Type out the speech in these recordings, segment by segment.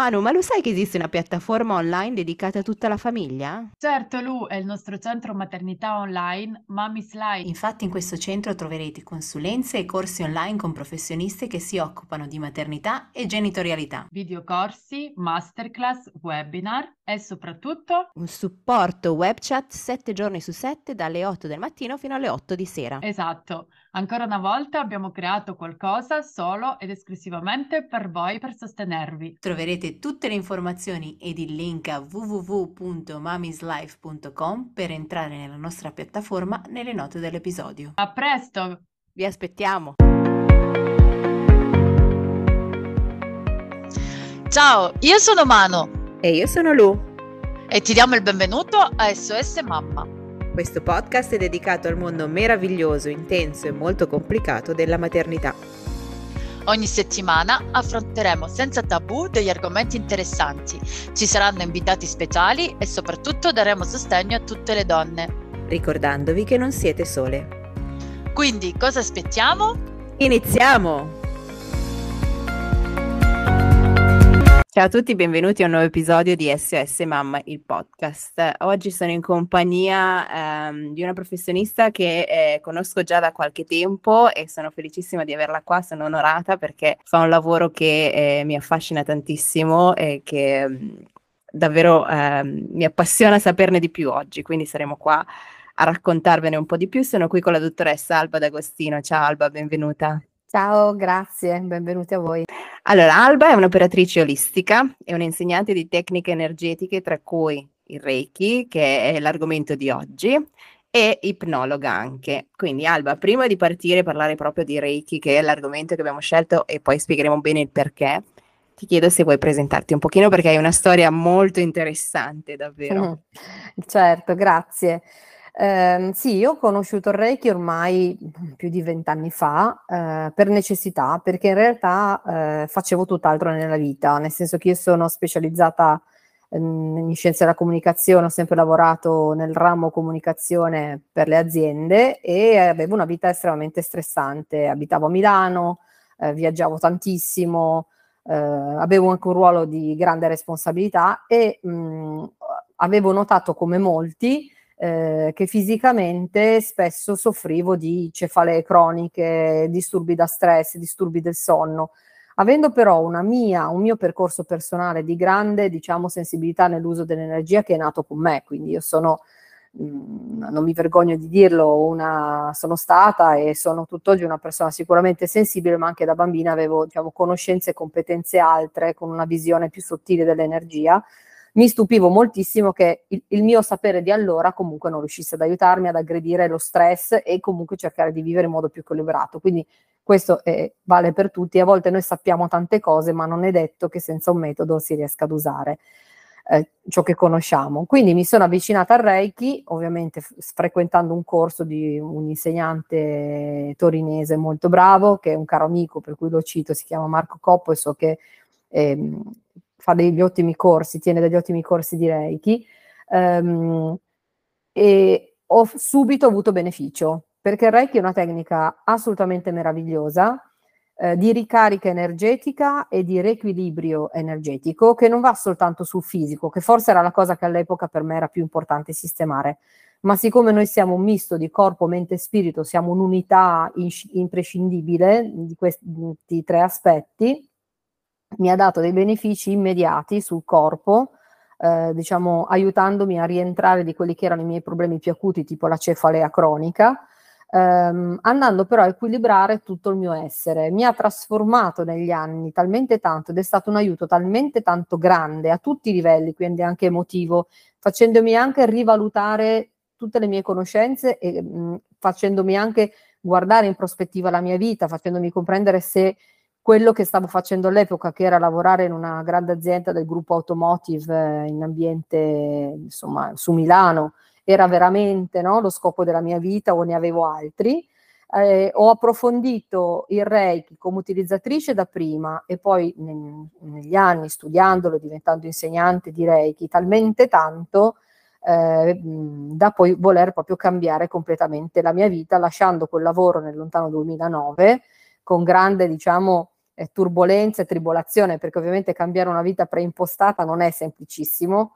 Manu, ma lo sai che esiste una piattaforma online dedicata a tutta la famiglia? Certo, Lu, è il nostro centro maternità online Mommy's Life. Infatti in questo centro troverete consulenze e corsi online con professionisti che si occupano di maternità e genitorialità. Videocorsi, masterclass, webinar e soprattutto un supporto web chat 7 giorni su 7 dalle 8 del mattino fino alle 8 di sera. Esatto. Ancora una volta abbiamo creato qualcosa solo ed esclusivamente per voi per sostenervi. Troverete tutte le informazioni ed il link a www.mamislife.com per entrare nella nostra piattaforma nelle note dell'episodio. A presto! Vi aspettiamo! Ciao, io sono Mano. E io sono Lu. E ti diamo il benvenuto a SOS Mamma questo podcast è dedicato al mondo meraviglioso, intenso e molto complicato della maternità. Ogni settimana affronteremo senza tabù degli argomenti interessanti, ci saranno invitati speciali e soprattutto daremo sostegno a tutte le donne. Ricordandovi che non siete sole. Quindi cosa aspettiamo? Iniziamo! Ciao a tutti, benvenuti a un nuovo episodio di SOS Mamma, il podcast. Oggi sono in compagnia ehm, di una professionista che eh, conosco già da qualche tempo e sono felicissima di averla qua, sono onorata perché fa un lavoro che eh, mi affascina tantissimo e che mm, davvero eh, mi appassiona saperne di più oggi, quindi saremo qua a raccontarvene un po' di più. Sono qui con la dottoressa Alba D'Agostino. Ciao Alba, benvenuta. Ciao, grazie, benvenuti a voi. Allora, Alba è un'operatrice olistica e un'insegnante di tecniche energetiche, tra cui il Reiki, che è l'argomento di oggi, e ipnologa anche. Quindi, Alba, prima di partire e parlare proprio di Reiki, che è l'argomento che abbiamo scelto, e poi spiegheremo bene il perché, ti chiedo se vuoi presentarti un pochino perché hai una storia molto interessante, davvero. Mm, certo, grazie. Eh, sì, io ho conosciuto il Reiki ormai più di vent'anni fa eh, per necessità, perché in realtà eh, facevo tutt'altro nella vita, nel senso che io sono specializzata ehm, in scienze della comunicazione, ho sempre lavorato nel ramo comunicazione per le aziende e avevo una vita estremamente stressante. Abitavo a Milano, eh, viaggiavo tantissimo, eh, avevo anche un ruolo di grande responsabilità e mh, avevo notato come molti eh, che fisicamente spesso soffrivo di cefalee croniche, disturbi da stress, disturbi del sonno. Avendo però mia, un mio percorso personale di grande, diciamo, sensibilità nell'uso dell'energia che è nato con me, quindi io sono, mh, mm, non mi vergogno di dirlo, una, sono stata e sono tutt'oggi una persona sicuramente sensibile, ma anche da bambina avevo diciamo, conoscenze e competenze altre, con una visione più sottile dell'energia mi stupivo moltissimo che il, il, mio sapere di allora comunque non riuscisse ad aiutarmi ad aggredire lo stress e comunque cercare di vivere in modo più equilibrato. Quindi questo eh, vale per tutti. A volte noi sappiamo tante cose, ma non è detto che senza un metodo si riesca ad usare eh, ciò che conosciamo. Quindi mi sono avvicinata al Reiki, ovviamente f- frequentando un corso di un insegnante torinese molto bravo, che è un caro amico, per cui lo cito, si chiama Marco Coppo e so che ehm, fa degli ottimi corsi, tiene degli ottimi corsi di Reiki, um, e ho subito avuto beneficio, perché il Reiki è una tecnica assolutamente meravigliosa, eh, di ricarica energetica e di riequilibrio energetico, che non va soltanto sul fisico, che forse era la cosa che all'epoca per me era più importante sistemare, ma siccome noi siamo un misto di corpo, mente e spirito, siamo un'unità imprescindibile di questi tre aspetti, mi ha dato dei benefici immediati sul corpo, eh, diciamo aiutandomi a rientrare di quelli che erano i miei problemi più acuti, tipo la cefalea cronica, ehm, andando però a equilibrare tutto il mio essere. Mi ha trasformato negli anni talmente tanto ed è stato un aiuto talmente tanto grande a tutti i livelli, quindi anche emotivo, facendomi anche rivalutare tutte le mie conoscenze e mh, facendomi anche guardare in prospettiva la mia vita, facendomi comprendere se quello che stavo facendo all'epoca, che era lavorare in una grande azienda del gruppo automotive eh, in ambiente, insomma, su Milano, era veramente no, lo scopo della mia vita o ne avevo altri. Eh, ho approfondito il Reiki come utilizzatrice da prima e poi ne, negli anni studiandolo, diventando insegnante di Reiki, talmente tanto eh, da poi voler proprio cambiare completamente la mia vita, lasciando quel lavoro nel lontano 2009 con grande, diciamo, eh, turbolenza e tribolazione, perché ovviamente cambiare una vita preimpostata non è semplicissimo,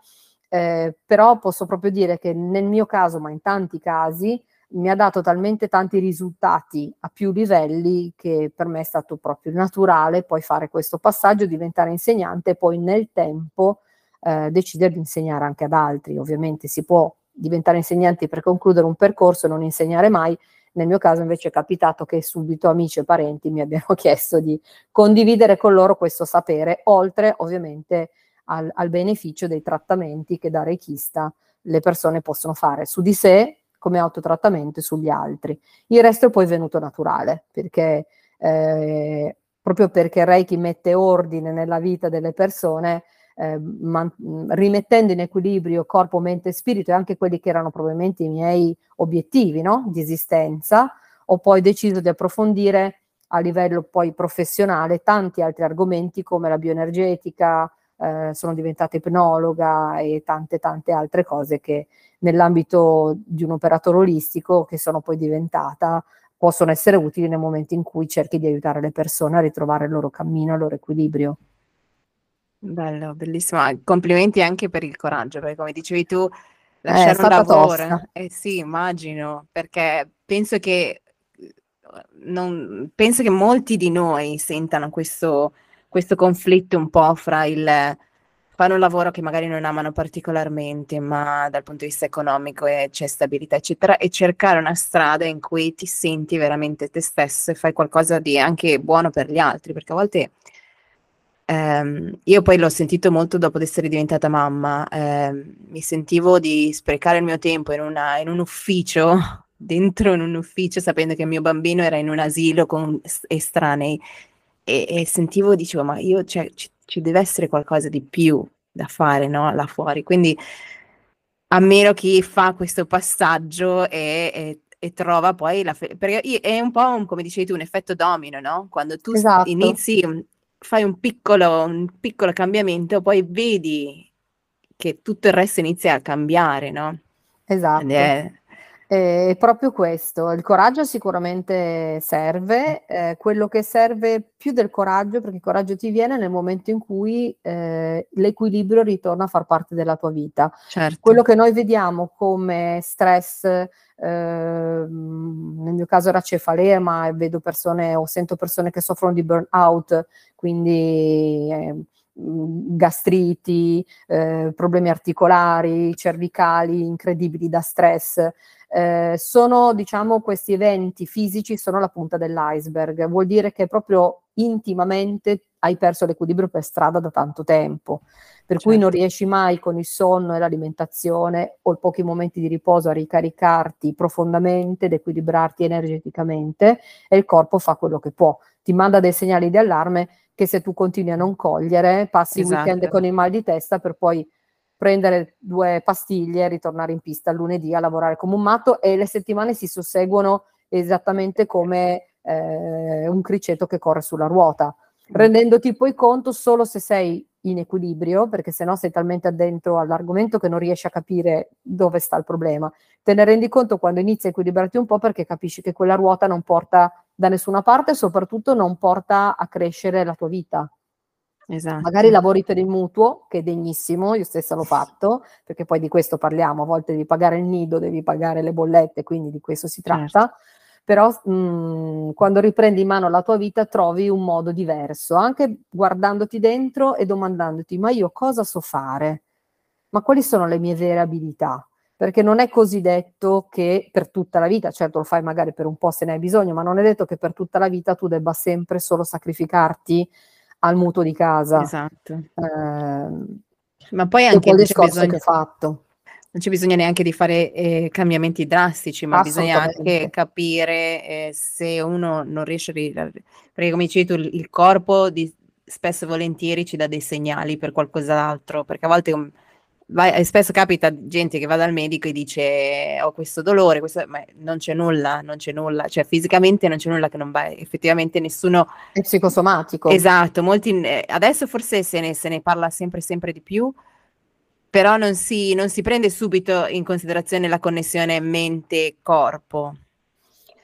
eh, però posso proprio dire che nel mio caso, ma in tanti casi, mi ha dato talmente tanti risultati a più livelli che per me è stato proprio naturale poi fare questo passaggio, diventare insegnante e poi nel tempo eh, decidere di insegnare anche ad altri. Ovviamente si può diventare insegnanti per concludere un percorso e non insegnare mai. Nel mio caso invece è capitato che subito amici e parenti mi abbiano chiesto di condividere con loro questo sapere, oltre ovviamente al, al beneficio dei trattamenti che da reichista le persone possono fare su di sé come autotrattamento e sugli altri. Il resto è poi venuto naturale, perché eh, proprio perché Reiki mette ordine nella vita delle persone, eh, man- rimettendo in equilibrio corpo, mente e spirito e anche quelli che erano probabilmente i miei obiettivi no? di esistenza, ho poi deciso di approfondire a livello poi professionale tanti altri argomenti come la bioenergetica, eh, sono diventata ipnologa e tante tante altre cose che nell'ambito di un operatore olistico che sono poi diventata possono essere utili nel momento in cui cerchi di aiutare le persone a ritrovare il loro cammino, il loro equilibrio. Bello, bellissimo. Ah, complimenti anche per il coraggio, perché come dicevi tu, lasciare eh, un lavoro, eh sì, immagino, perché penso che, non, penso che molti di noi sentano questo, questo conflitto un po' fra il fare un lavoro che magari non amano particolarmente, ma dal punto di vista economico e c'è stabilità, eccetera, e cercare una strada in cui ti senti veramente te stesso e fai qualcosa di anche buono per gli altri, perché a volte ehm, io poi l'ho sentito molto dopo di essere diventata mamma, ehm, mi sentivo di sprecare il mio tempo in, una, in un ufficio, dentro in un ufficio, sapendo che il mio bambino era in un asilo con estranei. E, e sentivo, dicevo, ma io, cioè, ci, ci deve essere qualcosa di più da fare, no? Là fuori. Quindi a meno chi fa questo passaggio e, e, e trova poi la fe- perché è un po' un, come dicevi tu un effetto domino, no? Quando tu esatto. inizi, fai un piccolo, un piccolo cambiamento, poi vedi che tutto il resto inizia a cambiare, no? Esatto. È, è proprio questo, il coraggio sicuramente serve, eh, quello che serve più del coraggio, perché il coraggio ti viene nel momento in cui eh, l'equilibrio ritorna a far parte della tua vita. Certo. Quello che noi vediamo come stress, nel mio caso era cefalea, ma vedo persone o sento persone che soffrono di burnout, quindi eh, gastriti, eh, problemi articolari, cervicali incredibili da stress. Eh, sono, diciamo, questi eventi fisici sono la punta dell'iceberg, vuol dire che proprio intimamente hai perso l'equilibrio per strada da tanto tempo, per certo. cui non certo. riesci mai con il sonno e l'alimentazione o i pochi momenti di riposo a ricaricarti profondamente ed equilibrarti energeticamente e il corpo fa quello che può, ti manda dei segnali di allarme che se tu continui a non cogliere, passi esatto. il weekend esatto. con il mal di testa per poi prendere due pastiglie e ritornare in pista lunedì a lavorare come un matto e le settimane si susseguono esattamente come eh, un criceto che corre sulla ruota. Rendendoti poi conto solo se sei in equilibrio, perché sennò sei talmente addentro all'argomento che non riesci a capire dove sta il problema. Te ne rendi conto quando inizi a equilibrarti un po' perché capisci che quella ruota non porta da nessuna parte e soprattutto non porta a crescere la tua vita. Esatto. Magari lavori per il mutuo, che è degnissimo, io stessa l'ho fatto, perché poi di questo parliamo, a volte devi pagare il nido, devi pagare le bollette, quindi di questo si tratta. Certo. Però mh, mhmm, quando riprendi in mano la tua vita trovi un modo diverso, anche guardandoti dentro e domandandoti, ma io cosa so fare? Ma quali sono le mie vere abilità? Perché non è così detto che per tutta la vita, certo lo fai magari per un po' se ne hai bisogno, ma non è detto che per tutta la vita tu debba sempre solo sacrificarti al mutuo di casa. Esatto. Eh, ma poi anche il discorso bisogno... che ho fatto. Non c'è bisogno neanche di fare eh, cambiamenti drastici, ma bisogna anche capire eh, se uno non riesce a... Perché come dicevi tu, il corpo di, spesso e volentieri ci dà dei segnali per qualcos'altro, perché a volte vai, spesso capita gente che va dal medico e dice ho questo dolore, questo, ma non c'è nulla, non c'è nulla, cioè fisicamente non c'è nulla che non va, effettivamente nessuno... È psicosomatico. Esatto, molti, eh, adesso forse se ne, se ne, parla sempre sempre di più, però non si, non si prende subito in considerazione la connessione mente-corpo.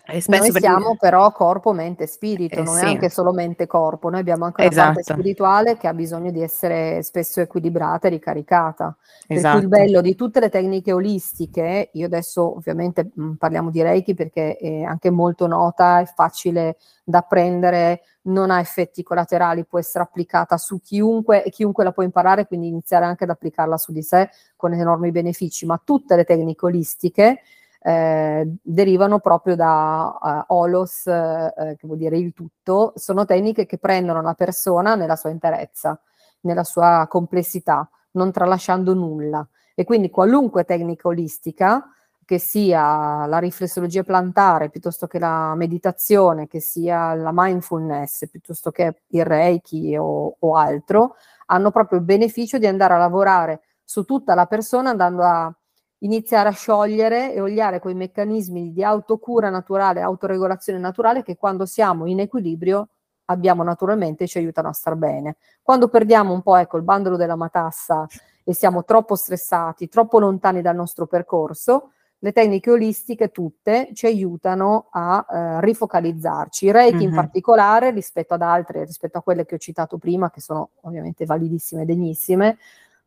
E noi siamo però corpo, mente e spirito, eh, non sì. è anche solo mente e corpo, noi abbiamo anche una esatto. parte spirituale che ha bisogno di essere spesso equilibrata e ricaricata. Esatto. Per il bello di tutte le tecniche olistiche, io adesso ovviamente mh, parliamo di Reiki perché è anche molto nota, è facile da apprendere, non ha effetti collaterali, può essere applicata su chiunque e chiunque la può imparare, quindi iniziare anche ad applicarla su di sé con enormi benefici, ma tutte le tecniche olistiche eh, derivano proprio da uh, Olos, eh, che vuol dire il tutto, sono tecniche che prendono la persona nella sua interezza, nella sua complessità, non tralasciando nulla. E quindi qualunque tecnica olistica, che sia la riflessologia plantare piuttosto che la meditazione, che sia la mindfulness piuttosto che il reiki o, o altro, hanno proprio il beneficio di andare a lavorare su tutta la persona andando a iniziare a sciogliere e oliare quei meccanismi di autocura naturale, autoregolazione naturale che quando siamo in equilibrio abbiamo naturalmente e ci aiutano a star bene. Quando perdiamo un po' ecco, il bandolo della matassa e siamo troppo stressati, troppo lontani dal nostro percorso, le tecniche olistiche tutte ci aiutano a eh, rifocalizzarci. I Reiki mm-hmm. in particolare rispetto ad altre, rispetto a quelle che ho citato prima, che sono ovviamente validissime e degnissime,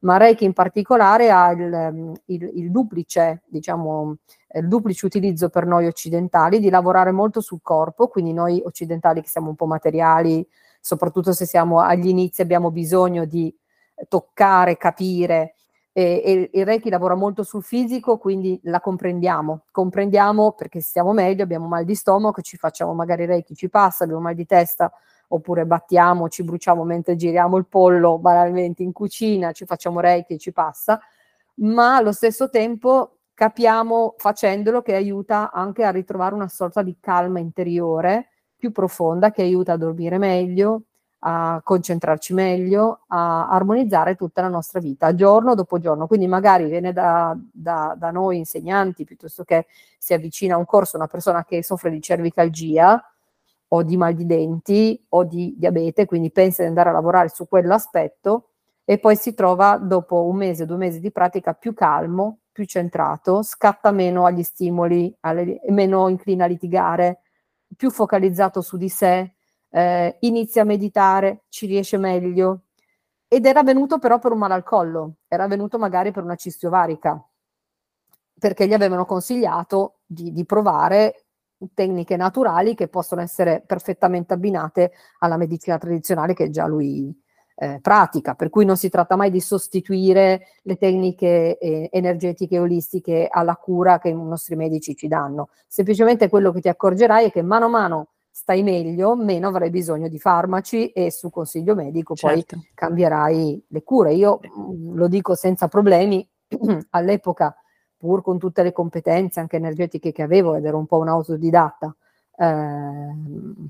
ma Reiki in particolare ha il, ehm, il, il duplice, diciamo, il duplice utilizzo per noi occidentali di lavorare molto sul corpo, quindi noi occidentali che siamo un po' materiali, soprattutto se siamo agli inizi abbiamo bisogno di toccare, capire, e, e, il Reiki lavora molto sul fisico, quindi la comprendiamo, comprendiamo perché stiamo meglio, abbiamo mal di stomaco, ci facciamo magari Reiki, ci passa, abbiamo mal di testa, oppure battiamo, ci bruciamo mentre giriamo il pollo banalmente in cucina, ci facciamo reiki e ci passa, ma allo stesso tempo capiamo facendolo che aiuta anche a ritrovare una sorta di calma interiore più profonda che aiuta a dormire meglio, a concentrarci meglio, a armonizzare tutta la nostra vita, giorno dopo giorno. Quindi magari viene da, da, da noi insegnanti, piuttosto che si avvicina a un corso una persona che soffre di cervicalgia, o di mal di denti o di diabete, quindi pensa di andare a lavorare su quell'aspetto e poi si trova dopo un mese, due mesi di pratica più calmo, più centrato, scatta meno agli stimoli, alle, meno inclina a litigare, più focalizzato su di sé, eh, inizia a meditare, ci riesce meglio. Ed era venuto però per un male al collo, era venuto magari per una cisti ovarica, perché gli avevano consigliato di, di provare tecniche naturali che possono essere perfettamente abbinate alla medicina tradizionale che già lui eh, pratica, per cui non si tratta mai di sostituire le tecniche eh, energetiche e olistiche alla cura che i nostri medici ci danno. Semplicemente quello che ti accorgerai è che mano a mano stai meglio, meno avrai bisogno di farmaci e su consiglio medico certo. poi cambierai le cure. Io mh, mm, lo dico senza problemi, all'epoca pur con tutte le competenze anche energetiche che avevo ed ero un po' un autodidatta, eh,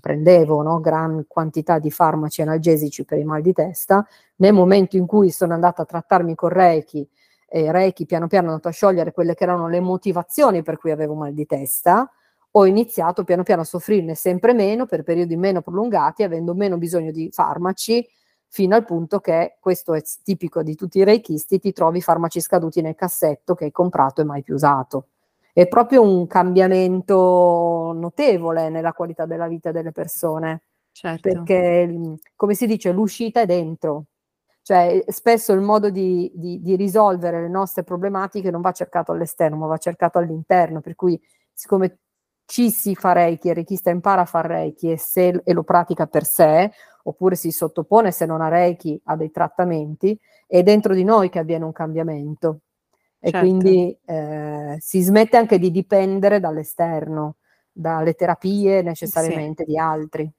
prendevo no, gran quantità di farmaci analgesici per i mal di testa, nel momento in cui sono andata a trattarmi con Reiki, e Reiki piano piano è andato a sciogliere quelle che erano le motivazioni per cui avevo mal di testa, ho iniziato piano piano a soffrirne sempre meno per periodi meno prolungati, avendo meno bisogno di farmaci, fino al punto che, questo è tipico di tutti i reichisti, ti trovi farmaci scaduti nel cassetto che hai comprato e mai più usato. È proprio un cambiamento notevole nella qualità della vita delle persone. Certo. Perché, come si dice, l'uscita è dentro. Cioè, spesso il modo di, di, di risolvere le nostre problematiche non va cercato all'esterno, ma va cercato all'interno. Per cui, siccome ci si fa Reiki, il Reichista impara a fare Reiki e, se, e lo pratica per sé, oppure si sottopone se non ha Reiki a dei trattamenti, è dentro di noi che avviene un cambiamento. E certo. quindi eh, si smette anche di dipendere dall'esterno, dalle terapie necessariamente sì. di altri.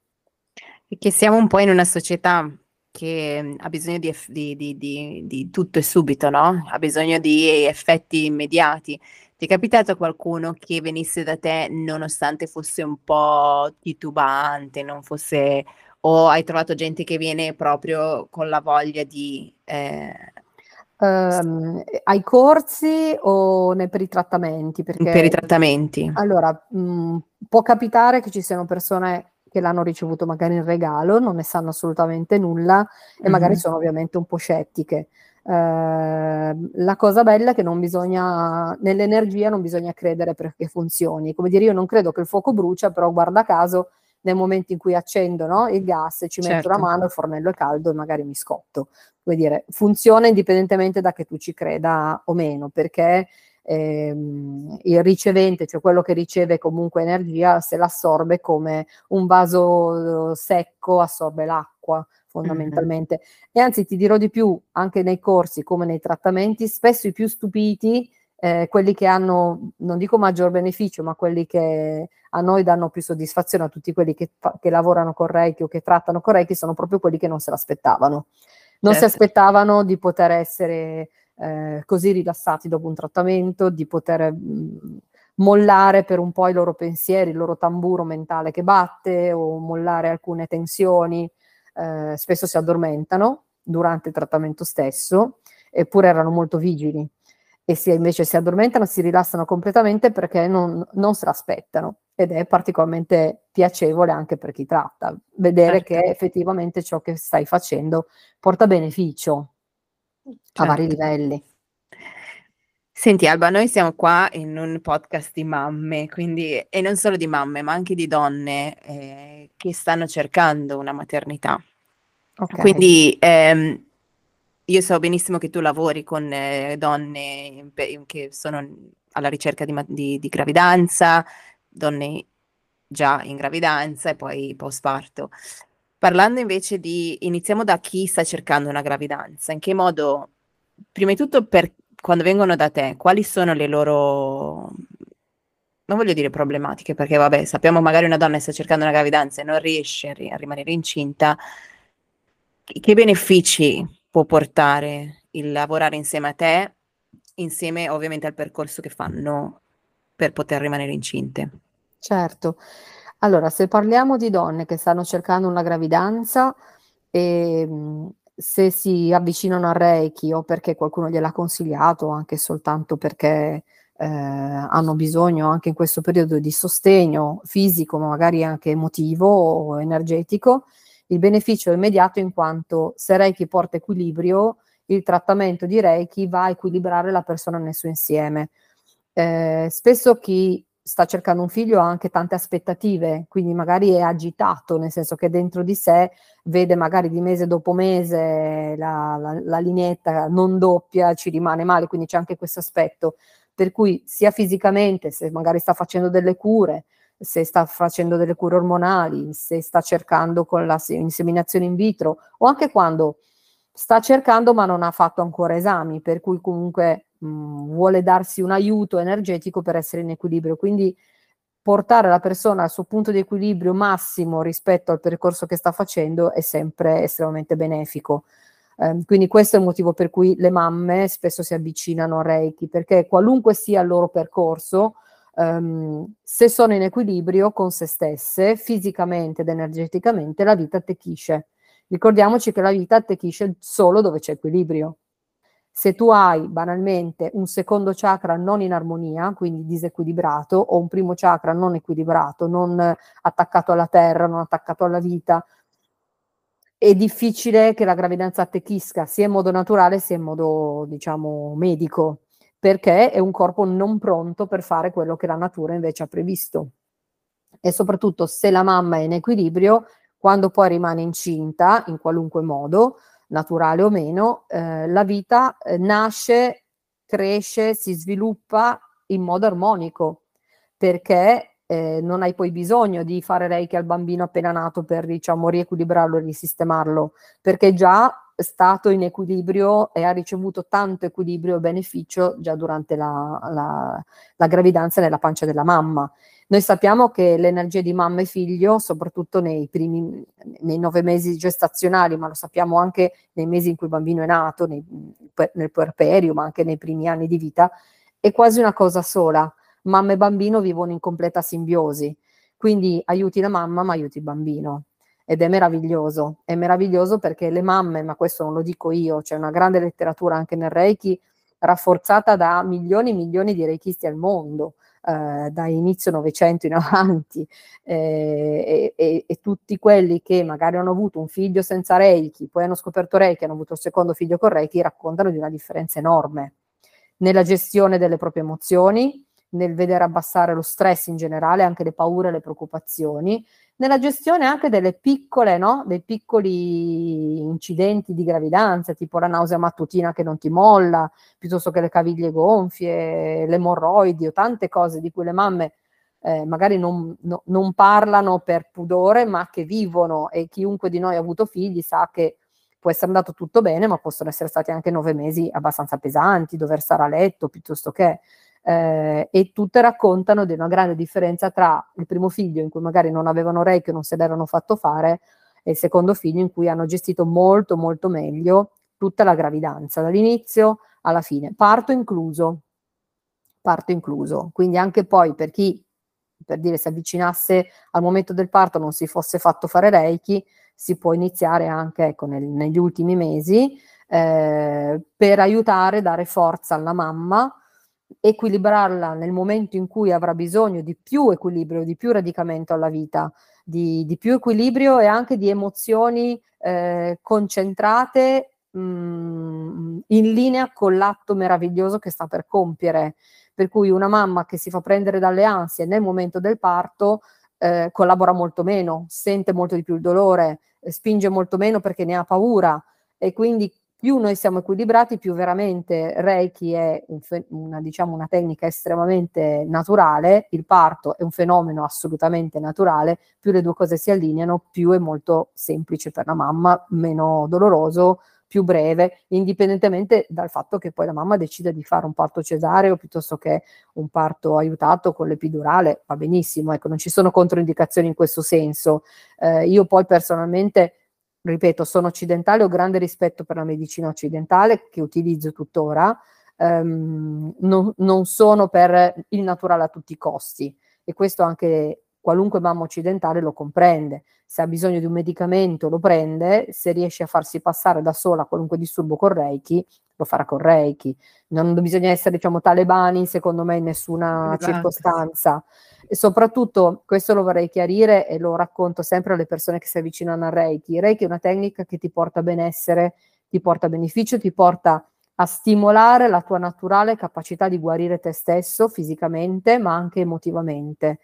Perché siamo un po' in una società che ha bisogno di, di, di, di tutto e subito, no? Ha bisogno di effetti immediati. Ti è capitato qualcuno che venisse da te nonostante fosse un po' titubante, non fosse o hai trovato gente che viene proprio con la voglia di... Eh... Um, ai corsi o ne, per i trattamenti? Perché, per i trattamenti. Allora, mh, mm, può capitare che ci siano persone che l'hanno ricevuto magari in regalo, non ne sanno assolutamente nulla e mm-hmm. magari sono ovviamente un po' scettiche. Eh, la cosa bella è che non bisogna, nell'energia non bisogna credere perché funzioni. Come dire, io non credo che il fuoco brucia, però guarda caso nel momento in cui accendo no, il gas ci certo. metto la certo. mano, il fornello è caldo e magari mi scotto. Come dire, funziona indipendentemente da che tu ci creda o meno, perché ehm, il ricevente, cioè quello che riceve comunque energia, se l'assorbe come un vaso secco assorbe l'acqua fondamentalmente. Mm-hmm. E anzi ti dirò di più, anche nei corsi come nei trattamenti, spesso i più stupiti, eh, quelli che hanno, non dico maggior beneficio, ma quelli che a noi danno più soddisfazione, a tutti quelli che, che lavorano con Reiki o che trattano con Reiki, sono proprio quelli che non se l'aspettavano. Non certo. si aspettavano di poter essere eh, così rilassati dopo un trattamento, di poter mh, mm, mollare per un po' i loro pensieri, il loro tamburo mentale che batte o mollare alcune tensioni eh, spesso si addormentano durante il trattamento stesso, eppure erano molto vigili e si, invece si addormentano, si rilassano completamente perché non, non se l'aspettano ed è particolarmente piacevole anche per chi tratta, vedere certo. che effettivamente ciò che stai facendo porta beneficio certo. a vari certo. livelli. Senti Alba, noi siamo qua in un podcast di mamme, quindi, e non solo di mamme, ma anche di donne eh, che stanno cercando una maternità. Okay. Quindi ehm, io so benissimo che tu lavori con eh, donne che sono alla ricerca di, di, di, gravidanza, donne già in gravidanza e poi postparto. Parlando invece di, iniziamo da chi sta cercando una gravidanza, in che modo, prima di tutto per quando vengono da te, quali sono le loro, non voglio dire problematiche, perché vabbè, sappiamo magari una donna sta cercando una gravidanza e non riesce a, ri- a rimanere incinta, che benefici può portare il lavorare insieme a te, insieme ovviamente al percorso che fanno per poter rimanere incinte? Certo. Allora, se parliamo di donne che stanno cercando una gravidanza, e, ehm, se si avvicinano a Reiki o perché qualcuno gliel'ha consigliato, anche soltanto perché eh, hanno bisogno anche in questo periodo di sostegno fisico, ma magari anche emotivo o energetico, il beneficio è immediato in quanto se Reiki porta equilibrio, il trattamento di Reiki va a equilibrare la persona nel suo insieme. Eh, spesso chi sta cercando un figlio ha anche tante aspettative, quindi magari è agitato, nel senso che dentro di sé vede magari di mese dopo mese la, la, la lineetta non doppia, ci rimane male, quindi c'è anche questo aspetto. Per cui sia fisicamente, se magari sta facendo delle cure, se sta facendo delle cure ormonali, se sta cercando con la inseminazione in vitro o anche quando sta cercando ma non ha fatto ancora esami, per cui comunque mh, vuole darsi un aiuto energetico per essere in equilibrio. Quindi portare la persona al suo punto di equilibrio massimo rispetto al percorso che sta facendo è sempre estremamente benefico. Eh, quindi questo è il motivo per cui le mamme spesso si avvicinano a Reiki, perché qualunque sia il loro percorso, um, se sono in equilibrio con se stesse, fisicamente ed energeticamente, la vita attecchisce. Ricordiamoci che la vita attecchisce solo dove c'è equilibrio. Se tu hai banalmente un secondo chakra non in armonia, quindi disequilibrato, o un primo chakra non equilibrato, non attaccato alla terra, non attaccato alla vita, è difficile che la gravidanza attecchisca sia in modo naturale sia in modo, diciamo, medico, perché è un corpo non pronto per fare quello che la natura invece ha previsto. E soprattutto se la mamma è in equilibrio, quando poi rimane incinta, in qualunque modo, naturale o meno, eh, la vita eh, nasce, cresce, si sviluppa in modo armonico, perché eh, non hai poi bisogno di fare reiki al bambino appena nato per diciamo riequilibrarlo e risistemarlo, perché già stato in equilibrio e ha ricevuto tanto equilibrio e beneficio già durante la, la, la gravidanza nella pancia della mamma. Noi sappiamo che l'energia di mamma e figlio, soprattutto nei primi nei nove mesi gestazionali, ma lo sappiamo anche nei mesi in cui il bambino è nato, nei, nel puerperio, ma anche nei primi anni di vita, è quasi una cosa sola. Mamma e bambino vivono in completa simbiosi. Quindi aiuti la mamma, ma aiuti il bambino ed è meraviglioso. È meraviglioso perché le mamme, ma questo non lo dico io, c'è una grande letteratura anche nel Reiki, rafforzata da milioni e milioni di reichisti al mondo, eh, da inizio Novecento in avanti, eh, e, e, tutti quelli che magari hanno avuto un figlio senza Reiki, poi hanno scoperto Reiki, hanno avuto il secondo figlio con Reiki, raccontano di una differenza enorme nella gestione delle proprie emozioni, nel vedere abbassare lo stress in generale, anche le paure, le preoccupazioni, nella gestione anche delle piccole, no? dei piccoli incidenti di gravidanza, tipo la nausea mattutina che non ti molla, piuttosto che le caviglie gonfie, le emorroidi o tante cose di cui le mamme eh, magari non, no, non parlano per pudore, ma che vivono e chiunque di noi ha avuto figli sa che può essere andato tutto bene, ma possono essere stati anche nove mesi abbastanza pesanti, dover stare a letto piuttosto che eh, e tutte raccontano di una grande differenza tra il primo figlio in cui magari non avevano Reiki o non se l'erano fatto fare e il secondo figlio in cui hanno gestito molto molto meglio tutta la gravidanza, dall'inizio alla fine, parto incluso, parto incluso, quindi anche poi per chi per dire si avvicinasse al momento del parto non si fosse fatto fare Reiki, si può iniziare anche ecco, nel, negli ultimi mesi eh, per aiutare, dare forza alla mamma equilibrarla nel momento in cui avrà bisogno di più equilibrio, di più radicamento alla vita, di, di più equilibrio e anche di emozioni eh, concentrate mh, mm, in linea con l'atto meraviglioso che sta per compiere. Per cui una mamma che si fa prendere dalle ansie nel momento del parto eh, collabora molto meno, sente molto di più il dolore, eh, spinge molto meno perché ne ha paura e quindi più noi siamo equilibrati, più veramente Reiki è un una, diciamo, una tecnica estremamente naturale, il parto è un fenomeno assolutamente naturale, più le due cose si allineano, più è molto semplice per la mamma, meno doloroso, più breve, indipendentemente dal fatto che poi la mamma decida di fare un parto cesareo piuttosto che un parto aiutato con l'epidurale, va benissimo, ecco, non ci sono controindicazioni in questo senso. Eh, io poi personalmente ripeto, sono occidentale, ho grande rispetto per la medicina occidentale che utilizzo tuttora, um, non, non, sono per il naturale a tutti i costi. E questo anche qualunque mamma occidentale lo comprende. Se ha bisogno di un medicamento lo prende, se riesce a farsi passare da sola qualunque disturbo con Reiki, lo farà con Reiki. Non bisogna essere, diciamo, talebani, secondo me, in nessuna esatto. circostanza. E soprattutto, questo lo vorrei chiarire e lo racconto sempre alle persone che si avvicinano al Reiki. Reiki è una tecnica che ti porta benessere, ti porta beneficio, ti porta a stimolare la tua naturale capacità di guarire te stesso fisicamente, ma anche emotivamente.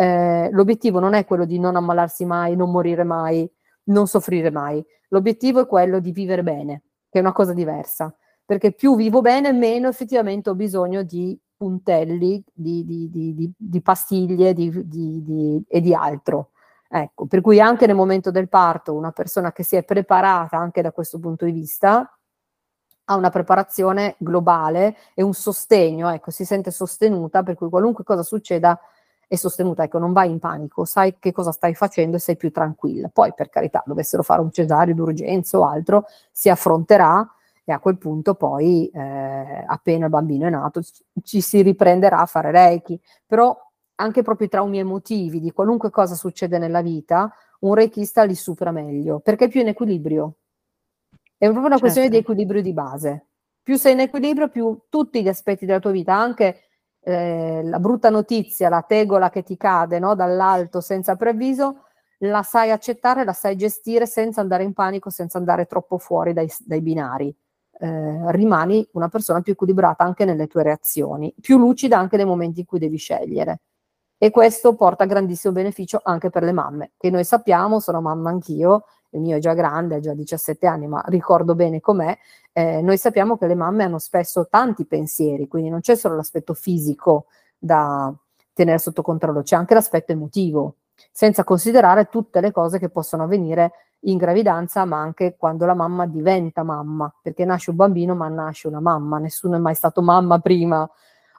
Eh, l'obiettivo non è quello di non ammalarsi mai, non morire mai, non soffrire mai. L'obiettivo è quello di vivere bene, che è una cosa diversa, perché più vivo bene, meno effettivamente ho bisogno di puntelli, di, di, di, di pastiglie e di altro. Ecco, per cui anche nel momento del parto una persona che si è preparata anche da questo punto di vista ha una preparazione globale e un sostegno, ecco, si sente sostenuta, per cui qualunque cosa succeda è sostenuta, ecco, non vai in panico, sai che cosa stai facendo e sei più tranquilla. Poi, per carità, dovessero fare un cesareo d'urgenza o altro, si affronterà e a quel punto poi, eh, appena il bambino è nato, ci si riprenderà a fare reiki. Però anche proprio i traumi emotivi di qualunque cosa succede nella vita, un reikista li supera meglio, perché è più in equilibrio. È proprio una certo. questione di equilibrio di base. Più sei in equilibrio, più tutti gli aspetti della tua vita, anche eh, la brutta notizia, la tegola che ti cade no, dall'alto senza preavviso, la sai accettare, la sai gestire senza andare in panico, senza andare troppo fuori dai, dai binari eh, rimani una persona più equilibrata anche nelle tue reazioni, più lucida anche nei momenti in cui devi scegliere. E questo porta grandissimo beneficio anche per le mamme, che noi sappiamo, sono mamma anch'io, il mio è già grande, ha già 17 anni, ma ricordo bene com'è, eh, noi sappiamo che le mamme hanno spesso tanti pensieri, quindi non c'è solo l'aspetto fisico da tenere sotto controllo, c'è anche l'aspetto emotivo, senza considerare tutte le cose che possono avvenire in gravidanza, ma anche quando la mamma diventa mamma, perché nasce un bambino, ma nasce una mamma, nessuno è mai stato mamma prima,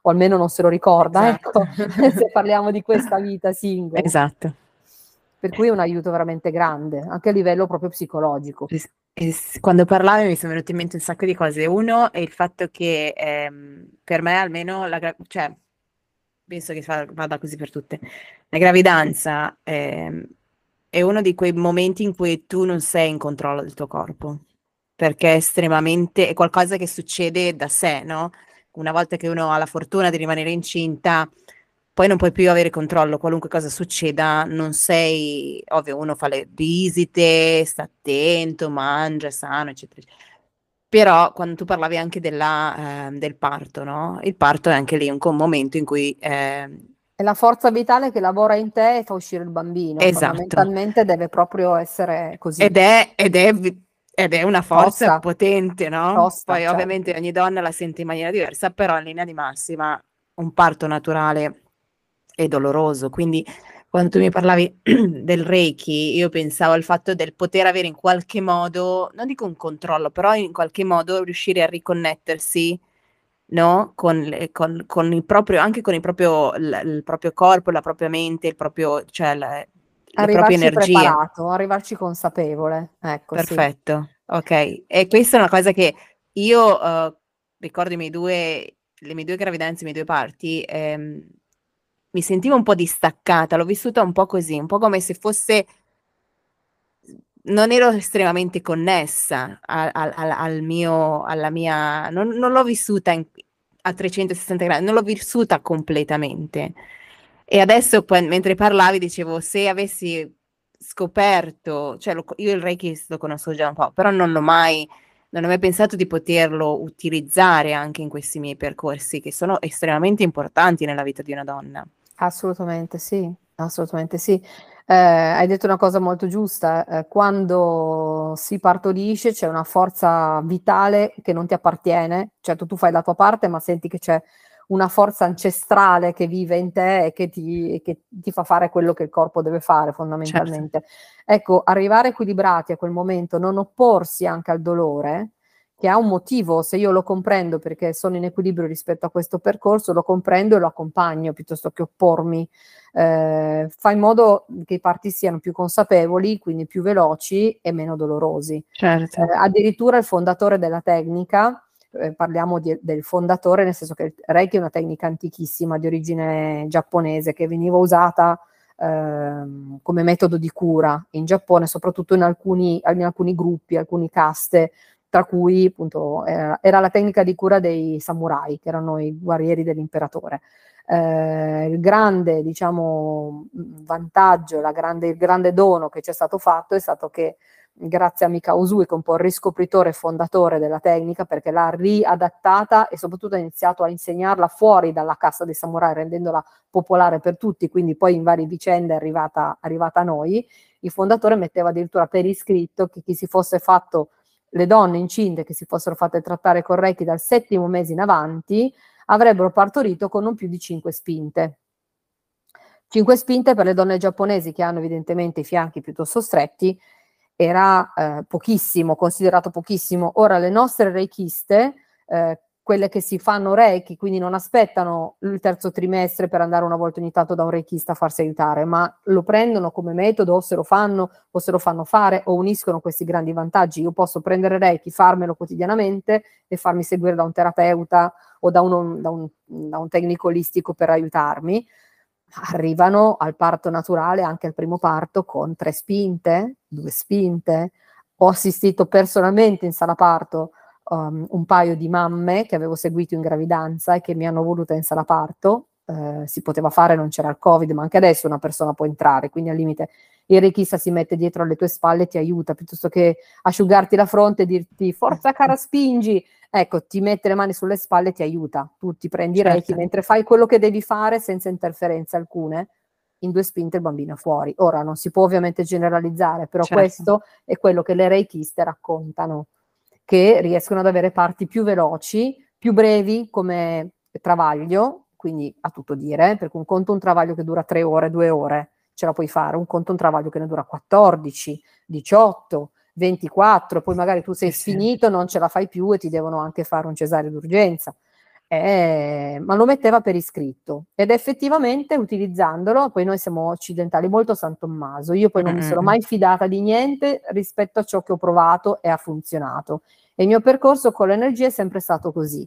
o almeno non se lo ricorda, esatto. ecco, se parliamo di questa vita singola. Esatto. Per cui è un aiuto veramente grande, anche a livello proprio psicologico. Quando parlavi mi sono venute in mente un sacco di cose. Uno è il fatto che ehm, per me almeno, la, cioè, penso che vada così per tutte, la gravidanza ehm, è uno di quei momenti in cui tu non sei in controllo del tuo corpo. perché è estremamente è qualcosa che succede da sé, no? Una volta che uno ha la fortuna di rimanere incinta, poi non puoi più avere controllo, qualunque cosa succeda, non sei, ovvio, uno fa le visite, sta attento, mangia sano, eccetera. eccetera. Però quando tu parlavi anche della, eh, del parto, no? Il parto è anche lì un, un momento in cui... Eh, è la forza vitale che lavora in te e fa uscire il bambino. Esatto. Fondamentalmente deve proprio essere così. Ed è, ed è, ed è una forza Tosta. potente, no? Tosta, Poi certo. ovviamente ogni donna la sente in maniera diversa, però in linea di massima un parto naturale è doloroso. Quindi quando tu mi parlavi del Reiki, io pensavo al fatto del poter avere in qualche modo, non dico un controllo, però in qualche modo riuscire a riconnettersi no? con, con, con il proprio, anche con il proprio, il, il proprio corpo, la propria mente, il proprio, cioè la, le proprie energie. preparato, arrivarci consapevole. Ecco, Perfetto, sì. ok. E questa è una cosa che io uh, ricordo i miei due, le mie due gravidanze, i miei due parti, ehm, mi sentivo un po' distaccata, l'ho vissuta un po' così, un po' come se fosse non ero estremamente connessa al, al, al mio, alla mia, non, non l'ho vissuta in, a 360 gradi, non l'ho vissuta completamente. E adesso, mentre parlavi, dicevo, se avessi scoperto, cioè lo, io il Reiki lo conosco già un po', però non l'ho mai, non ho mai pensato di poterlo utilizzare anche in questi miei percorsi, che sono estremamente importanti nella vita di una donna. Assolutamente sì, assolutamente sì. Eh, hai detto una cosa molto giusta, eh, quando si partorisce c'è una forza vitale che non ti appartiene, certo tu fai la tua parte ma senti che c'è una forza ancestrale che vive in te e che ti, che ti fa fare quello che il corpo deve fare fondamentalmente. Certo. Ecco, arrivare equilibrati a quel momento, non opporsi anche al dolore, che ha un motivo, se io lo comprendo perché sono in equilibrio rispetto a questo percorso, lo comprendo e lo accompagno piuttosto che oppormi. Eh, fa in modo che i parti siano più consapevoli, quindi più veloci e meno dolorosi. Certo. Eh, addirittura il fondatore della tecnica, eh, parliamo di, del fondatore, nel senso che il Reiki è una tecnica antichissima di origine giapponese che veniva usata ehm, come metodo di cura in Giappone, soprattutto in alcuni, in alcuni gruppi, alcune caste tra cui appunto era, era, la tecnica di cura dei samurai, che erano i guerrieri dell'imperatore. Eh, il grande, diciamo, vantaggio, grande, il grande dono che ci è stato fatto è stato che grazie a Mikao Usui, che è un po' il riscopritore e fondatore della tecnica, perché l'ha riadattata e soprattutto ha iniziato a insegnarla fuori dalla cassa dei samurai, rendendola popolare per tutti, quindi poi in varie vicende è arrivata, arrivata a noi. Il fondatore metteva addirittura per iscritto che chi si fosse fatto le donne incinte che si fossero fatte trattare corretti dal settimo mese in avanti avrebbero partorito con non più di cinque spinte. Cinque spinte per le donne giapponesi che hanno evidentemente i fianchi piuttosto stretti era eh, pochissimo, considerato pochissimo. Ora le nostre reikiste eh, quelle che si fanno reiki, quindi non aspettano il terzo trimestre per andare una volta ogni tanto da un reikista a farsi aiutare, ma lo prendono come metodo o se lo fanno o se lo fanno fare o uniscono questi grandi vantaggi. Io posso prendere reiki, farmelo quotidianamente e farmi seguire da un terapeuta o da, uno, da, un, da un tecnico olistico per aiutarmi. Arrivano al parto naturale, anche al primo parto, con tre spinte, due spinte. Ho assistito personalmente in sala parto um, un paio di mamme che avevo seguito in gravidanza e che mi hanno voluta in sala parto. Eh, si poteva fare, non c'era il covid, ma anche adesso una persona può entrare, quindi al limite il rechista si mette dietro alle tue spalle e ti aiuta, piuttosto che asciugarti la fronte e dirti forza cara spingi, ecco ti mette le mani sulle spalle e ti aiuta, tu ti prendi certo. reiki mentre fai quello che devi fare senza interferenze alcune, in due spinte il bambino è fuori. Ora non si può ovviamente generalizzare, però certo. questo è quello che le reikiste raccontano che riescono ad avere parti più veloci, più brevi come travaglio, quindi a tutto dire, perché un conto un travaglio che dura tre ore, due ore, ce la puoi fare, un conto un travaglio che ne dura 14, 18, 24, poi magari tu sei sfinito, non ce la fai più e ti devono anche fare un cesareo d'urgenza eh, ma lo metteva per iscritto ed effettivamente utilizzandolo, poi noi siamo occidentali molto San Tommaso, io poi non mm-hmm. mi sono mai fidata di niente rispetto a ciò che ho provato e ha funzionato. E il mio percorso con l'energia è sempre stato così.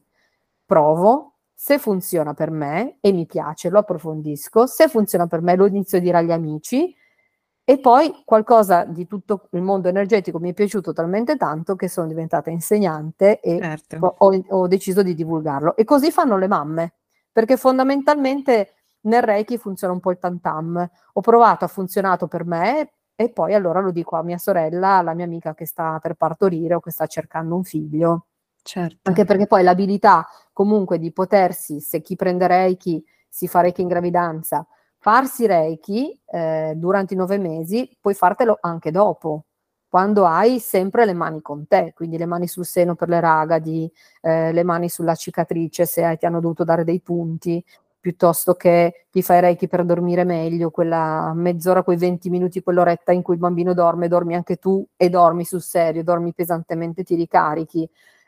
Provo, se funziona per me e mi piace, lo approfondisco, se funziona per me lo inizio a dire agli amici E poi qualcosa di tutto il mondo energetico mi è piaciuto talmente tanto che sono diventata insegnante e certo. ho, ho, deciso di divulgarlo. E così fanno le mamme, perché fondamentalmente nel Reiki funziona un po' il tantam. Ho provato, ha funzionato per me e poi allora lo dico a mia sorella, alla mia amica che sta per partorire o che sta cercando un figlio. Certo. Anche perché poi l'abilità comunque di potersi, se chi prende Reiki si fa Reiki in gravidanza, farsi Reiki eh, durante i nove mesi, puoi fartelo anche dopo, quando hai sempre le mani con te, quindi le mani sul seno per le ragadi, eh, le mani sulla cicatrice se hai, ti hanno dovuto dare dei punti, piuttosto che ti fai Reiki per dormire meglio, quella mezz'ora, quei 20 minuti, quell'oretta in cui il bambino dorme, dormi anche tu e dormi sul serio, dormi pesantemente, ti ricarichi.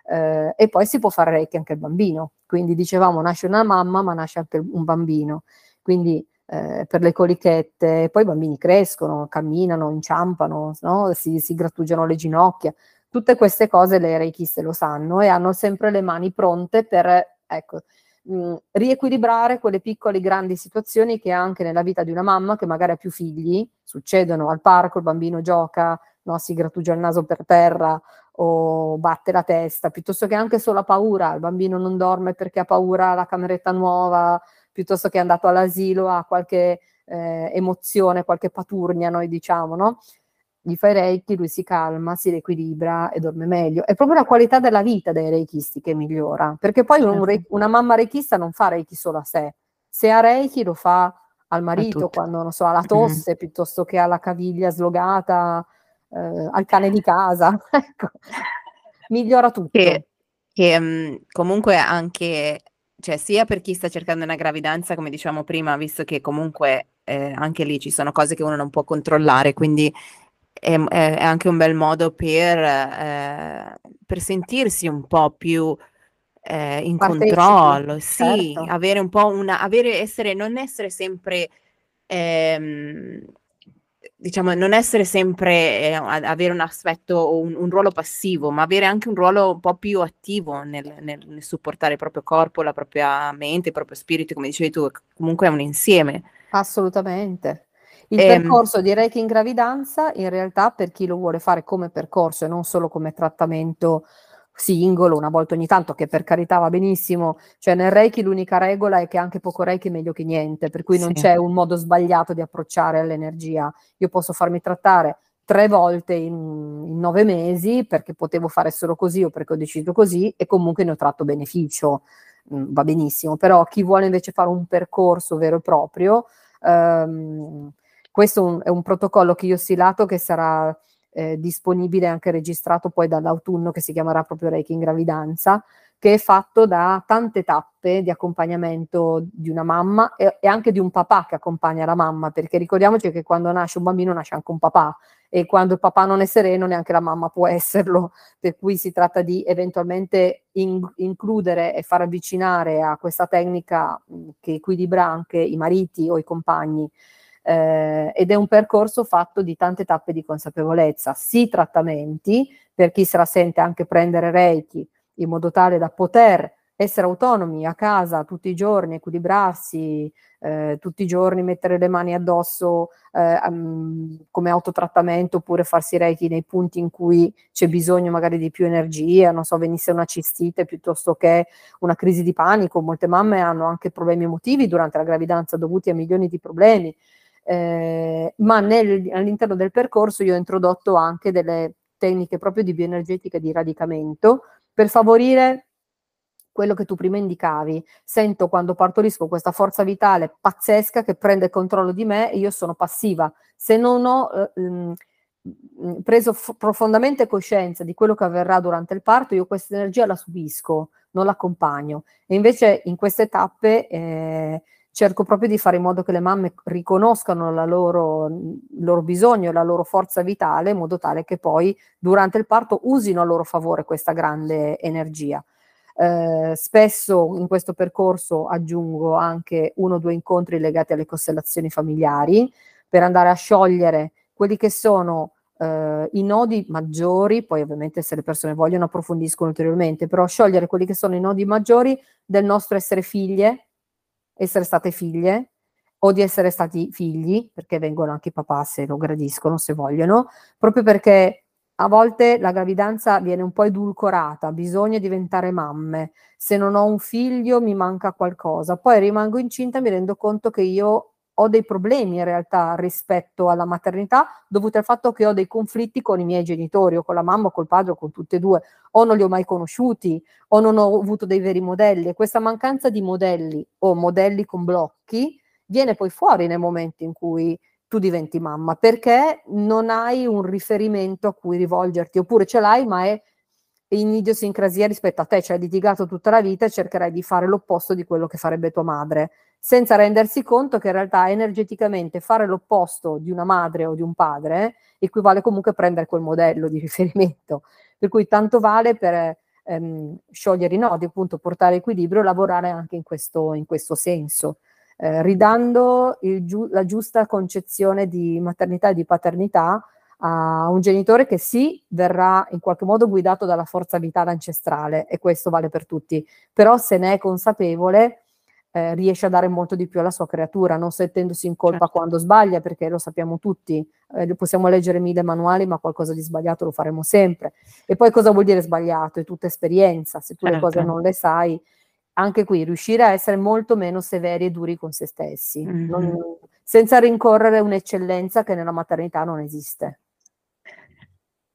Eh, e poi si può fare Reiki anche al bambino. Quindi dicevamo nasce una mamma, ma nasce anche un bambino. Quindi eh, per le colichette, poi i bambini crescono, camminano, inciampano, no? si, si, grattugiano le ginocchia. Tutte queste cose le reichiste lo sanno e hanno sempre le mani pronte per ecco, mh, riequilibrare quelle piccole grandi situazioni che anche nella vita di una mamma che magari ha più figli succedono al parco, il bambino gioca, no? si grattugia il naso per terra o batte la testa, piuttosto che anche solo ha paura, il bambino non dorme perché ha paura la cameretta nuova, piuttosto che è andato all'asilo, ha qualche eh, emozione, qualche paturnia, noi diciamo, no? Gli fai reiki, lui si calma, si riequilibra e dorme meglio. È proprio la qualità della vita dei reikisti che migliora, perché poi un re- certo. una mamma reikista non fa reiki solo a sé, se ha reiki lo fa al marito quando, non so, ha la tosse, mm-hmm. piuttosto che ha la caviglia slogata, eh, al cane di casa, ecco. migliora tutto. Che, che um, comunque anche cioè sia per chi sta cercando una gravidanza, come dicevamo prima, visto che comunque eh, anche lì ci sono cose che uno non può controllare, quindi è, è anche un bel modo per, eh, per sentirsi un po' più eh, in Partecipi, controllo, sì, certo. avere un po' una, avere, essere, non essere sempre ehm, diciamo, non essere sempre eh, avere un aspetto o un, un, ruolo passivo, ma avere anche un ruolo un po' più attivo nel, nel, nel, supportare il proprio corpo, la propria mente, il proprio spirito, come dicevi tu, comunque è un insieme. Assolutamente. Il ehm, percorso di Reiki in gravidanza, in realtà, per chi lo vuole fare come percorso e non solo come trattamento singolo, una volta ogni tanto, che per carità va benissimo, cioè nel Reiki l'unica regola è che anche poco Reiki è meglio che niente, per cui non sì. c'è un modo sbagliato di approcciare all'energia. Io posso farmi trattare tre volte in, in, nove mesi perché potevo fare solo così o perché ho deciso così e comunque ne ho tratto beneficio, mm, va benissimo, però chi vuole invece fare un percorso vero e proprio, ehm, questo un, è un protocollo che io ho stilato che sarà eh, disponibile anche registrato poi dall'autunno che si chiamerà proprio Reiki in gravidanza, che è fatto da tante tappe di accompagnamento di una mamma e, e, anche di un papà che accompagna la mamma, perché ricordiamoci che quando nasce un bambino nasce anche un papà e quando il papà non è sereno neanche la mamma può esserlo, per cui si tratta di eventualmente in, includere e far avvicinare a questa tecnica che equilibra anche i mariti o i compagni eh, ed è un percorso fatto di tante tappe di consapevolezza, sì trattamenti per chi se la sente anche prendere Reiki in modo tale da poter essere autonomi a casa tutti i giorni, equilibrarsi, eh, tutti i giorni mettere le mani addosso eh, um, come autotrattamento oppure farsi reiki nei punti in cui c'è bisogno magari di più energia, non so, venisse una cistite piuttosto che una crisi di panico. Molte mamme hanno anche problemi emotivi durante la gravidanza dovuti a milioni di problemi eh, ma nel, all'interno del percorso io ho introdotto anche delle tecniche proprio di bioenergetica di radicamento per favorire quello che tu prima indicavi. Sento quando partorisco questa forza vitale pazzesca che prende controllo di me e io sono passiva. Se non ho eh, mh, mm, preso f- profondamente coscienza di quello che avverrà durante il parto, io questa energia la subisco, non l'accompagno. E invece in queste tappe eh, cerco proprio di fare in modo che le mamme riconoscano loro, il loro bisogno, la loro forza vitale, in modo tale che poi durante il parto usino a loro favore questa grande energia. Eh, spesso in questo percorso aggiungo anche uno o due incontri legati alle costellazioni familiari per andare a sciogliere quelli che sono eh, i nodi maggiori, poi ovviamente se le persone vogliono approfondiscono ulteriormente, però sciogliere quelli che sono i nodi maggiori del nostro essere figlie, essere state figlie, o di essere stati figli, perché vengono anche i papà se lo gradiscono, se vogliono, proprio perché a volte la gravidanza viene un po' edulcorata, bisogna diventare mamme, se non ho un figlio mi manca qualcosa, poi rimango incinta e mi rendo conto che io ho dei problemi in realtà rispetto alla maternità dovuti al fatto che ho dei conflitti con i miei genitori o con la mamma o col padre o con tutte e due, o non li ho mai conosciuti o non ho avuto dei veri modelli. E questa mancanza di modelli o modelli con blocchi viene poi fuori nel momento in cui tu diventi mamma perché non hai un riferimento a cui rivolgerti. Oppure ce l'hai ma è in idiosincrasia rispetto a te, cioè hai litigato tutta la vita e cercherai di fare l'opposto di quello che farebbe tua madre senza rendersi conto che in realtà energeticamente fare l'opposto di una madre o di un padre equivale comunque a prendere quel modello di riferimento. Per cui tanto vale per ehm, sciogliere i nodi, appunto portare equilibrio, lavorare anche in questo, in questo senso, eh, ridando giu- la giusta concezione di maternità e di paternità a un genitore che sì, verrà in qualche modo guidato dalla forza vitale ancestrale e questo vale per tutti, però se ne è consapevole eh, riesce a dare molto di più alla sua creatura, non sentendosi in colpa certo. quando sbaglia, perché lo sappiamo tutti, eh, possiamo leggere mille manuali, ma qualcosa di sbagliato lo faremo sempre. E poi cosa vuol dire sbagliato? È tutta esperienza, se tu certo. le cose non le sai, anche qui riuscire a essere molto meno severi e duri con se stessi, mm-hmm. non, senza rincorrere un'eccellenza che nella maternità non esiste.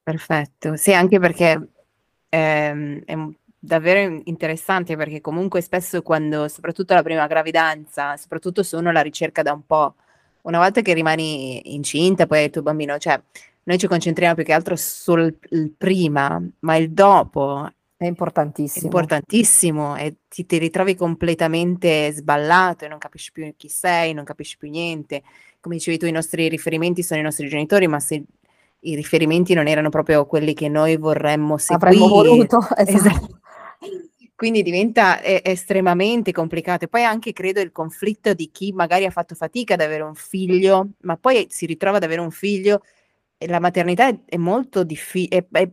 Perfetto, sì, anche perché ehm, è davvero interessante perché comunque spesso quando, soprattutto la prima gravidanza, soprattutto se uno la ricerca da un po', una volta che rimani incinta, poi hai il tuo bambino, cioè noi ci concentriamo più che altro sul prima, ma il dopo è importantissimo. È importantissimo e ti, ti, ritrovi completamente sballato e non capisci più chi sei, non capisci più niente. Come dicevi tu, i nostri riferimenti sono i nostri genitori, ma se i riferimenti non erano proprio quelli che noi vorremmo seguire. Avremmo voluto, esatto. esatto. Quindi diventa eh, estremamente complicato. E poi anche credo il conflitto di chi magari ha fatto fatica ad avere un figlio, ma poi si ritrova ad avere un figlio e la maternità è, è molto diffi- è, è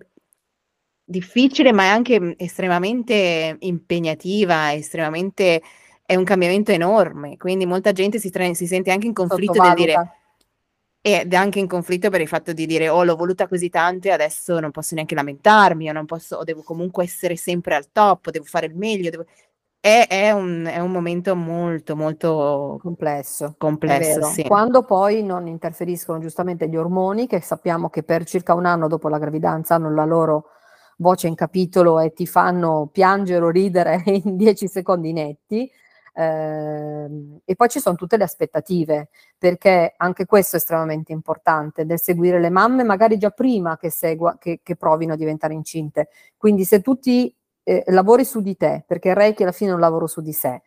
difficile, ma è anche estremamente impegnativa, estremamente è un cambiamento enorme. Quindi molta gente si, tra- si sente anche in conflitto nel dire ed è anche in conflitto per il fatto di dire oh l'ho voluta così tanto e adesso non posso neanche lamentarmi o non posso o devo comunque essere sempre al top, devo fare il meglio, devo... È, è, un, è, un, momento molto molto complesso, complesso sì. quando poi non interferiscono giustamente gli ormoni che sappiamo che per circa un anno dopo la gravidanza hanno la loro voce in capitolo e ti fanno piangere o ridere in dieci secondi netti Ehm, e poi ci sono tutte le aspettative, perché anche questo è estremamente importante, del seguire le mamme magari già prima che, segua, che, che provino a diventare incinte. Quindi se tu ti eh, lavori su di te, perché il Reiki alla fine è un lavoro su di sé,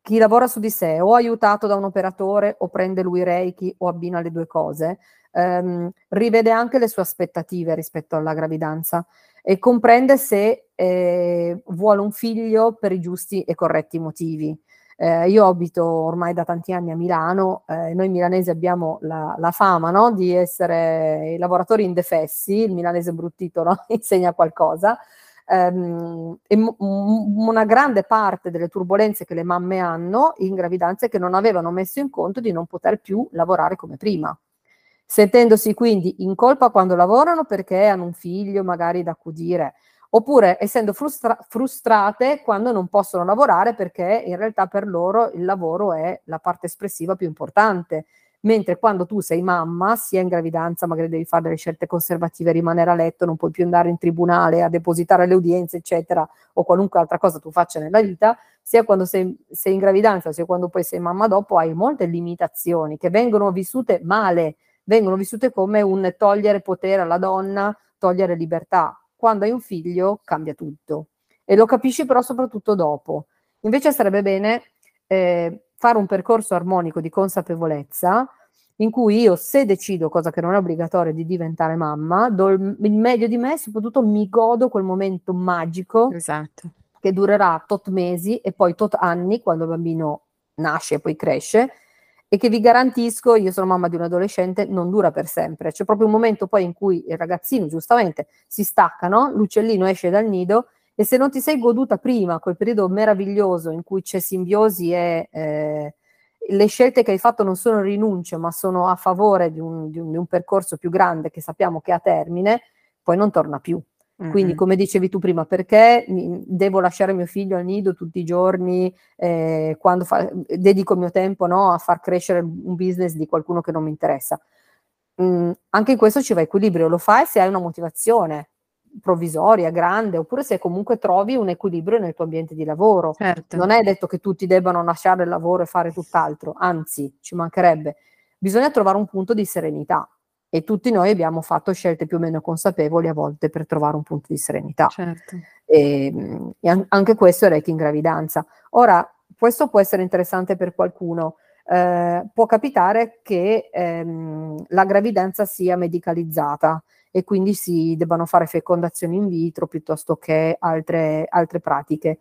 chi lavora su di sé o aiutato da un operatore o prende lui Reiki o abbina le due cose, ehm, rivede anche le sue aspettative rispetto alla gravidanza e comprende se eh, vuole un figlio per i giusti e corretti motivi. Eh, io abito ormai da tanti anni a Milano, eh, noi milanesi abbiamo la, la fama no? di essere i lavoratori indefessi, il milanese bruttito no? insegna qualcosa, ehm, e m- una grande parte delle turbulenze che le mamme hanno in gravidanza è che non avevano messo in conto di non poter più lavorare come prima sentendosi quindi in colpa quando lavorano perché hanno un figlio magari da accudire, oppure essendo frustra- frustrate quando non possono lavorare perché in realtà per loro il lavoro è la parte espressiva più importante. Mentre quando tu sei mamma, sia in gravidanza, magari devi fare delle scelte conservative, rimanere a letto, non puoi più andare in tribunale a depositare le udienze, eccetera, o qualunque altra cosa tu faccia nella vita, sia quando sei, sei in gravidanza, sia quando poi sei mamma dopo, hai molte limitazioni che vengono vissute male, vengono vissute come un togliere potere alla donna, togliere libertà quando hai un figlio cambia tutto e lo capisci però soprattutto dopo. Invece sarebbe bene eh, fare un percorso armonico di consapevolezza in cui io se decido, cosa che non è obbligatoria, di diventare mamma, do il, il meglio di me e soprattutto mi godo quel momento magico esatto. che durerà tot mesi e poi tot anni quando il bambino nasce e poi cresce e che vi garantisco, io sono mamma di un adolescente, non dura per sempre. C'è proprio un momento poi in cui il ragazzino giustamente si stacca, no? l'uccellino esce dal nido e se non ti sei goduta prima quel periodo meraviglioso in cui c'è simbiosi e, eh, le scelte che hai fatto non sono rinunce, ma sono a favore di un, di un, di un percorso più grande che sappiamo che ha termine, poi non torna più. Quindi, come dicevi tu prima, perché devo lasciare mio figlio al nido tutti i giorni eh, quando fa, dedico il mio tempo no, a far crescere un business di qualcuno che non mi interessa? Mm, anche in questo ci va equilibrio, lo fai se hai una motivazione provvisoria, grande, oppure se comunque trovi un equilibrio nel tuo ambiente di lavoro. Certo. Non è detto che tutti debbano lasciare il lavoro e fare tutt'altro, anzi, ci mancherebbe. Bisogna trovare un punto di serenità e tutti noi abbiamo fatto scelte più o meno consapevoli a volte per trovare un punto di serenità. Certo. E, e anche questo è Reiki in gravidanza. Ora, questo può essere interessante per qualcuno. Eh, può capitare che ehm, la gravidanza sia medicalizzata e quindi si debbano fare fecondazioni in vitro piuttosto che altre, altre pratiche.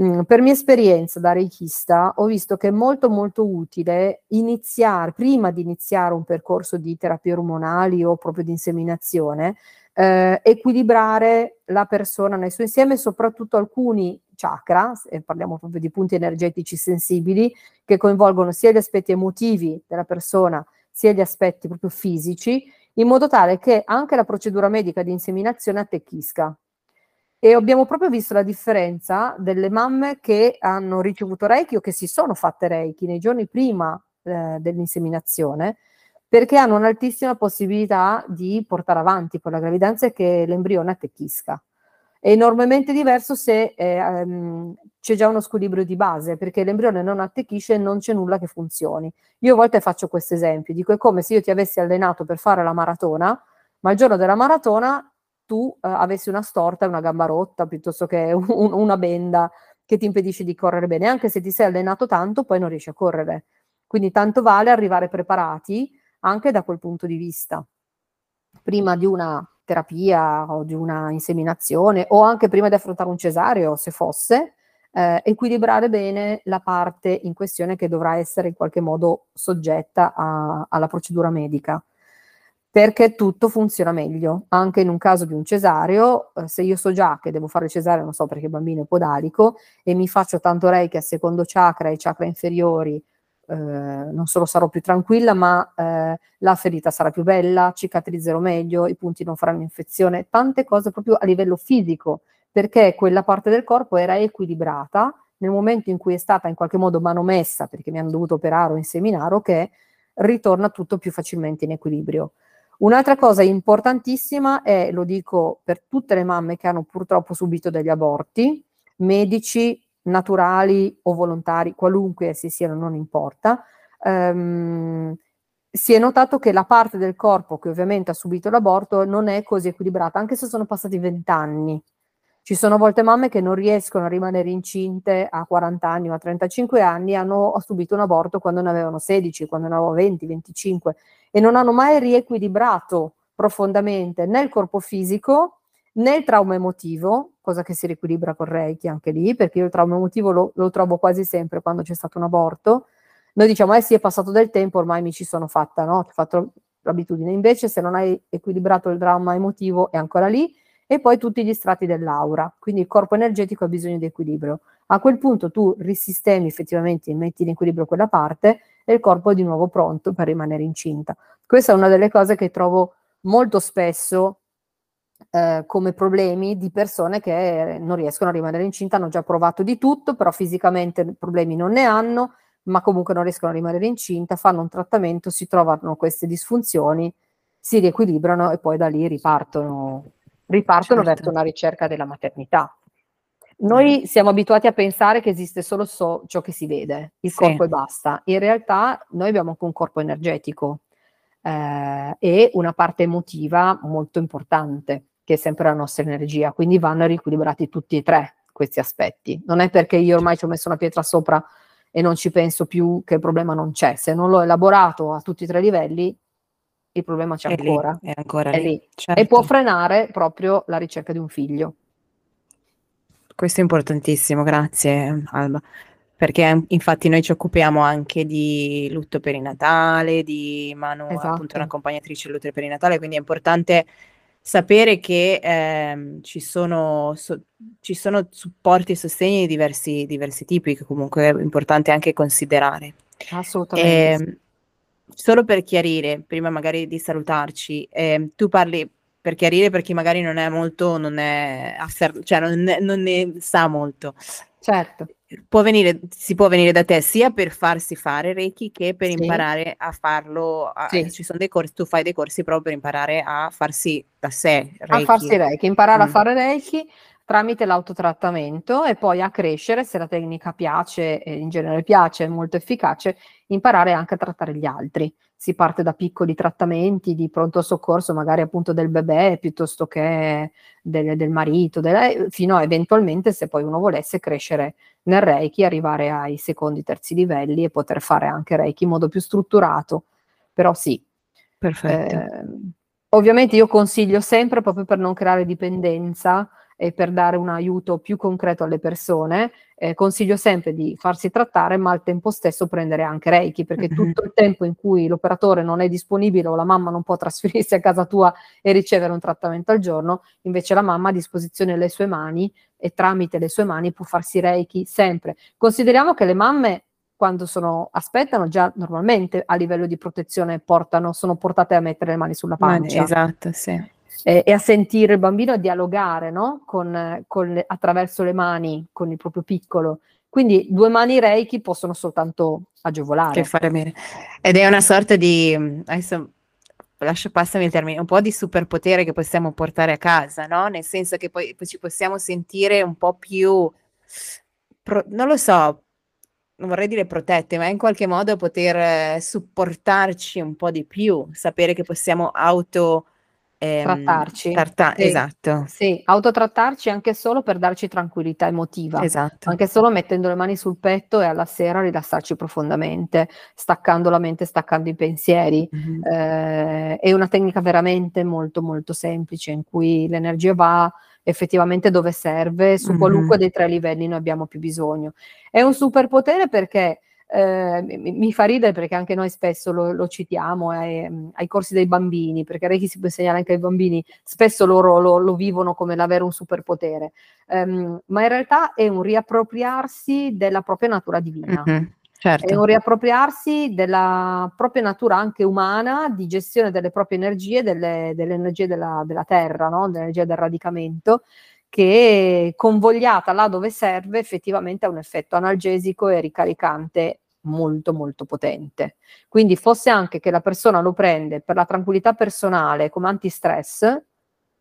Mm, per mia esperienza da reichista ho visto che è molto molto utile iniziare, prima di iniziare un percorso di terapie ormonali o proprio di inseminazione, eh, equilibrare la persona nel suo insieme, soprattutto alcuni chakra, parliamo proprio di punti energetici sensibili, che coinvolgono sia gli aspetti emotivi della persona, sia gli aspetti proprio fisici, in modo tale che anche la procedura medica di inseminazione attecchisca e abbiamo proprio visto la differenza delle mamme che hanno ricevuto Reiki o che si sono fatte Reiki nei giorni prima eh, dell'inseminazione, perché hanno un'altissima possibilità di portare avanti poi la gravidanza e che l'embrione attecchisca. È enormemente diverso se eh, um, c'è già uno squilibrio di base, perché l'embrione non attecchisce e non c'è nulla che funzioni. Io a volte faccio questo esempio, dico è come se io ti avessi allenato per fare la maratona, ma il giorno della maratona tu eh, avessi una storta una gamba rotta piuttosto che un, una benda che ti impedisce di correre bene, anche se ti sei allenato tanto, poi non riesci a correre. Quindi tanto vale arrivare preparati anche da quel punto di vista. Prima di una terapia o di una inseminazione o anche prima di affrontare un cesareo, se fosse, eh, equilibrare bene la parte in questione che dovrà essere in qualche modo soggetta a, alla procedura medica perché tutto funziona meglio. Anche in un caso di un cesareo, eh, se io so già che devo fare il cesareo, non so perché il bambino è podalico, e mi faccio tanto reiki al secondo chakra e chakra inferiori, eh, non solo sarò più tranquilla, ma eh, la ferita sarà più bella, cicatrizzerò meglio, i punti non faranno infezione, tante cose proprio a livello fisico, perché quella parte del corpo era equilibrata nel momento in cui è stata in qualche modo manomessa, perché mi hanno dovuto operare o inseminare, che ritorna tutto più facilmente in equilibrio. Un'altra cosa importantissima è, lo dico per tutte le mamme che hanno purtroppo subito degli aborti, medici, naturali o volontari, qualunque essi siano, non importa, ehm, si è notato che la parte del corpo che ovviamente ha subito l'aborto non è così equilibrata, anche se sono passati vent'anni. Ci sono volte mamme che non riescono a rimanere incinte a 40 anni o a 35 anni, hanno subito un aborto quando ne avevano 16, quando ne avevano 20, 25 e non hanno mai riequilibrato profondamente né il corpo fisico né il trauma emotivo, cosa che si riequilibra con Reiki anche lì, perché io il trauma emotivo lo, lo trovo quasi sempre quando c'è stato un aborto. Noi diciamo, eh sì, è passato del tempo, ormai mi ci sono fatta, no? Ho fatto l'abitudine. Invece, se non hai equilibrato il dramma emotivo, è ancora lì e poi tutti gli strati dell'aura, quindi il corpo energetico ha bisogno di equilibrio. A quel punto tu risistemi effettivamente, metti in equilibrio quella parte e il corpo è di nuovo pronto per rimanere incinta. Questa è una delle cose che trovo molto spesso eh, come problemi di persone che non riescono a rimanere incinta, hanno già provato di tutto, però fisicamente problemi non ne hanno, ma comunque non riescono a rimanere incinta, fanno un trattamento, si trovano queste disfunzioni, si riequilibrano e poi da lì ripartono ripartono certo. verso una ricerca della maternità. Noi siamo abituati a pensare che esiste solo so, ciò che si vede, il sì. corpo e basta. In realtà noi abbiamo anche un corpo energetico eh, e una parte emotiva molto importante, che è sempre la nostra energia, quindi vanno riequilibrati tutti e tre questi aspetti. Non è perché io ormai ci ho messo una pietra sopra e non ci penso più che il problema non c'è. Se non l'ho elaborato a tutti e tre i livelli, il problema c'è è ancora. Lì, è ancora è lì. lì. Certo. E può frenare proprio la ricerca di un figlio. Questo è importantissimo, grazie Alba. Perché infatti noi ci occupiamo anche di lutto perinatale, di Manu esatto. appunto un'accompagnatrice lutto perinatale, quindi è importante sapere che eh, ci, sono, so, ci, sono, supporti e sostegni di diversi, diversi tipi che comunque è importante anche considerare. Assolutamente. Eh, solo per chiarire, prima magari di salutarci, eh, tu parli per chiarire per chi magari non è molto, non è, affer- cioè non, ne, non ne sa molto. Certo. Può venire, si può venire da te sia per farsi fare Reiki che per sì. imparare a farlo. A, sì. Ci sono dei corsi, tu fai dei corsi proprio per imparare a farsi da sé Reiki. A farsi Reiki, imparare mm. a fare Reiki tramite l'autotrattamento e poi a crescere, se la tecnica piace, e in genere piace, è molto efficace, imparare anche a trattare gli altri. Si parte da piccoli trattamenti di pronto soccorso, magari appunto del bebè, piuttosto che del, del marito, delle, fino a eventualmente, se poi uno volesse, crescere nel Reiki, arrivare ai secondi, terzi livelli e poter fare anche Reiki in modo più strutturato. Però sì. Perfetto. Eh, ovviamente io consiglio sempre, proprio per non creare dipendenza, e per dare un aiuto più concreto alle persone, eh, consiglio sempre di farsi trattare, ma al tempo stesso prendere anche Reiki, perché tutto il tempo in cui l'operatore non è disponibile o la mamma non può trasferirsi a casa tua e ricevere un trattamento al giorno, invece la mamma ha a disposizione le sue mani e tramite le sue mani può farsi Reiki sempre. Consideriamo che le mamme quando sono, aspettano già normalmente a livello di protezione portano, sono portate a mettere le mani sulla pancia. Esatto, sì eh, e a sentire il bambino a dialogare no? con, con attraverso le mani con il proprio piccolo. Quindi due mani reiki possono soltanto agevolare. Che fare bene. Ed è una sorta di, adesso lascia passami il termine, un po' di superpotere che possiamo portare a casa, no? Nel senso che poi, poi ci possiamo sentire un po' più, pro, non lo so, non vorrei dire protette, ma in qualche modo poter eh, supportarci un po' di più, sapere che possiamo auto Ehm, trattarci. Tratta- sì. Esatto. Sì, autotrattarci anche solo per darci tranquillità emotiva. Esatto. Anche solo mettendo le mani sul petto e alla sera rilassarci profondamente, staccando la mente, staccando i pensieri. Mm-hmm. Eh, è una tecnica veramente molto molto semplice in cui l'energia va effettivamente dove serve, su qualunque mm-hmm. dei tre livelli noi abbiamo più bisogno. È un superpotere perché eh, mi, mi, fa ridere perché anche noi spesso lo, lo citiamo ai, ai, corsi dei bambini, perché Reiki si può insegnare anche ai bambini, spesso loro lo, lo vivono come l'avere un superpotere, um, ma in realtà è un riappropriarsi della propria natura divina. Mm-hmm. Certo. È un riappropriarsi della propria natura anche umana di gestione delle proprie energie, delle, delle energie della, della terra, no? dell'energia del radicamento, che convogliata là dove serve effettivamente ha un effetto analgesico e ricaricante molto molto potente. Quindi fosse anche che la persona lo prende per la tranquillità personale come antistress,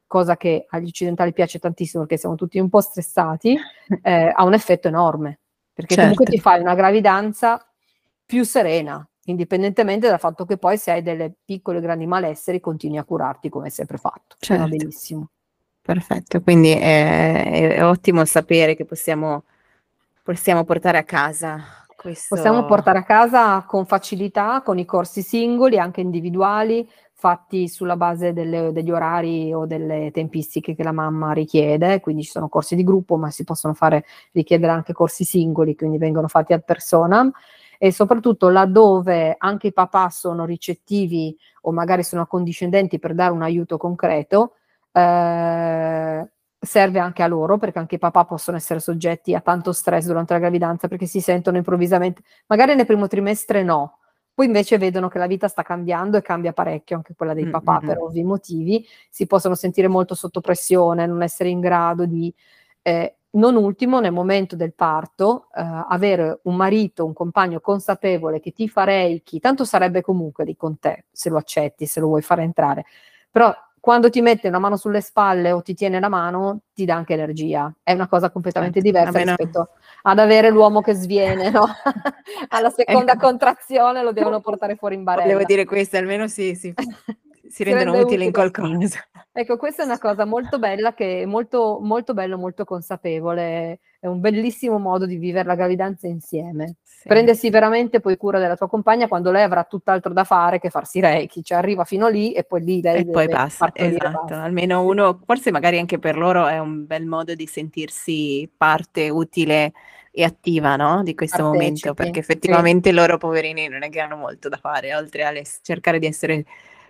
cosa che agli occidentali piace tantissimo perché siamo tutti un po' stressati, eh, ha un effetto enorme, perché certo. comunque ti fai una gravidanza più serena, indipendentemente dal fatto che poi se hai delle piccole grandi malesseri continui a curarti come sempre fatto. Certo. Va benissimo. Perfetto, quindi è, è ottimo sapere che possiamo, possiamo portare a casa questo... Possiamo portare a casa con facilità, con i corsi singoli, anche individuali, fatti sulla base delle, degli orari o delle tempistiche che la mamma richiede, quindi ci sono corsi di gruppo, ma si possono fare, richiedere anche corsi singoli, quindi vengono fatti ad persona. E soprattutto laddove anche i papà sono ricettivi o magari sono accondiscendenti per dare un aiuto concreto, eh, serve anche a loro perché anche i papà possono essere soggetti a tanto stress durante la gravidanza perché si sentono improvvisamente, magari nel primo trimestre no, poi invece vedono che la vita sta cambiando e cambia parecchio anche quella dei papà mm-hmm. per ovvi motivi, si possono sentire molto sotto pressione, non essere in grado di... Eh, non ultimo, nel momento del parto, eh, avere un marito, un compagno consapevole che ti fa reiki, tanto sarebbe comunque lì con te, se lo accetti, se lo vuoi fare entrare, però quando ti mette una mano sulle spalle o ti tiene la mano, ti dà anche energia. È una cosa completamente certo, diversa rispetto no. ad avere l'uomo che sviene, no? Alla seconda ecco. contrazione lo devono portare fuori in barella. Devo dire questo, almeno sì, sì. si rendono utili utile. in qualcosa. Ecco, questa è una cosa molto bella, che è molto, molto bello, molto consapevole, è un bellissimo modo di vivere la gravidanza insieme. Sì. Prendersi veramente poi cura della tua compagna quando lei avrà tutt'altro da fare che farsi reiki, cioè arriva fino lì e poi lì lei e poi basta, esatto. Basta. Almeno uno, forse magari anche per loro è un bel modo di sentirsi parte utile e attiva no? di questo Partecipi. momento, perché effettivamente sì. loro poverini non è che hanno molto da fare, oltre a cercare di essere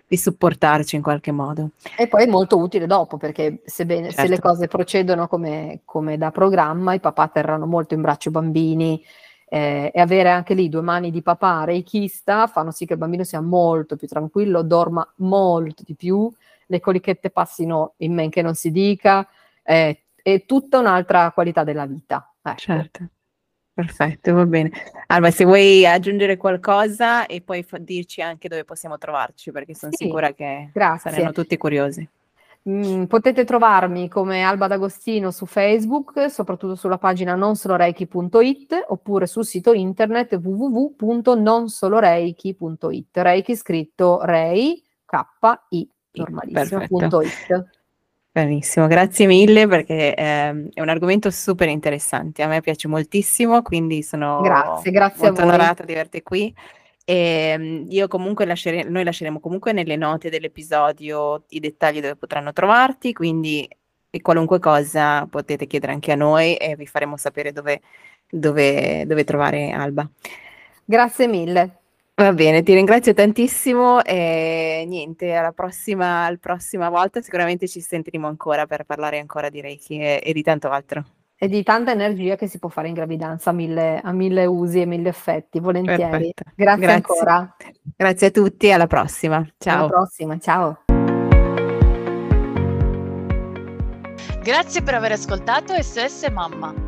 di supportarci in qualche modo. E poi è molto utile dopo, perché sebbene, certo. se le certo. cose procedono come, come, da programma, i papà terranno molto in braccio i bambini eh, e avere anche lì due mani di papà reichista fanno sì che il bambino sia molto più tranquillo, dorma molto di più, le colichette passino in men che non si dica, eh, è tutta un'altra qualità della vita. Ecco. Certo. Perfetto, va bene. Alba, se vuoi aggiungere qualcosa e poi fa- dirci anche dove possiamo trovarci, perché sono sì, sicura che grazie. saranno tutti curiosi. Mm, potete trovarmi come Alba D'Agostino su Facebook, soprattutto sulla pagina nonsoloreiki.it oppure sul sito internet www.nonsoloreiki.it. Reiki scritto Rei, K-I, normalissimo.it. Benissimo, grazie mille perché eh, è un argomento super interessante, a me piace moltissimo, quindi sono grazie, grazie molto onorata di averti qui. E ehm, io comunque lasciere, noi lasceremo comunque nelle note dell'episodio i dettagli dove potranno trovarti, quindi qualunque cosa potete chiedere anche a noi e vi faremo sapere dove, dove, dove trovare Alba. Grazie mille. Va bene, ti ringrazio tantissimo e niente, alla prossima, alla prossima volta sicuramente ci sentiremo ancora per parlare ancora di Reiki e, e di tanto altro e di tanta energia che si può fare in gravidanza a mille, a mille usi e mille effetti, volentieri. Grazie, Grazie, ancora. Grazie a tutti, alla prossima. Ciao. Alla prossima, ciao. Grazie per aver ascoltato SOS Mamma.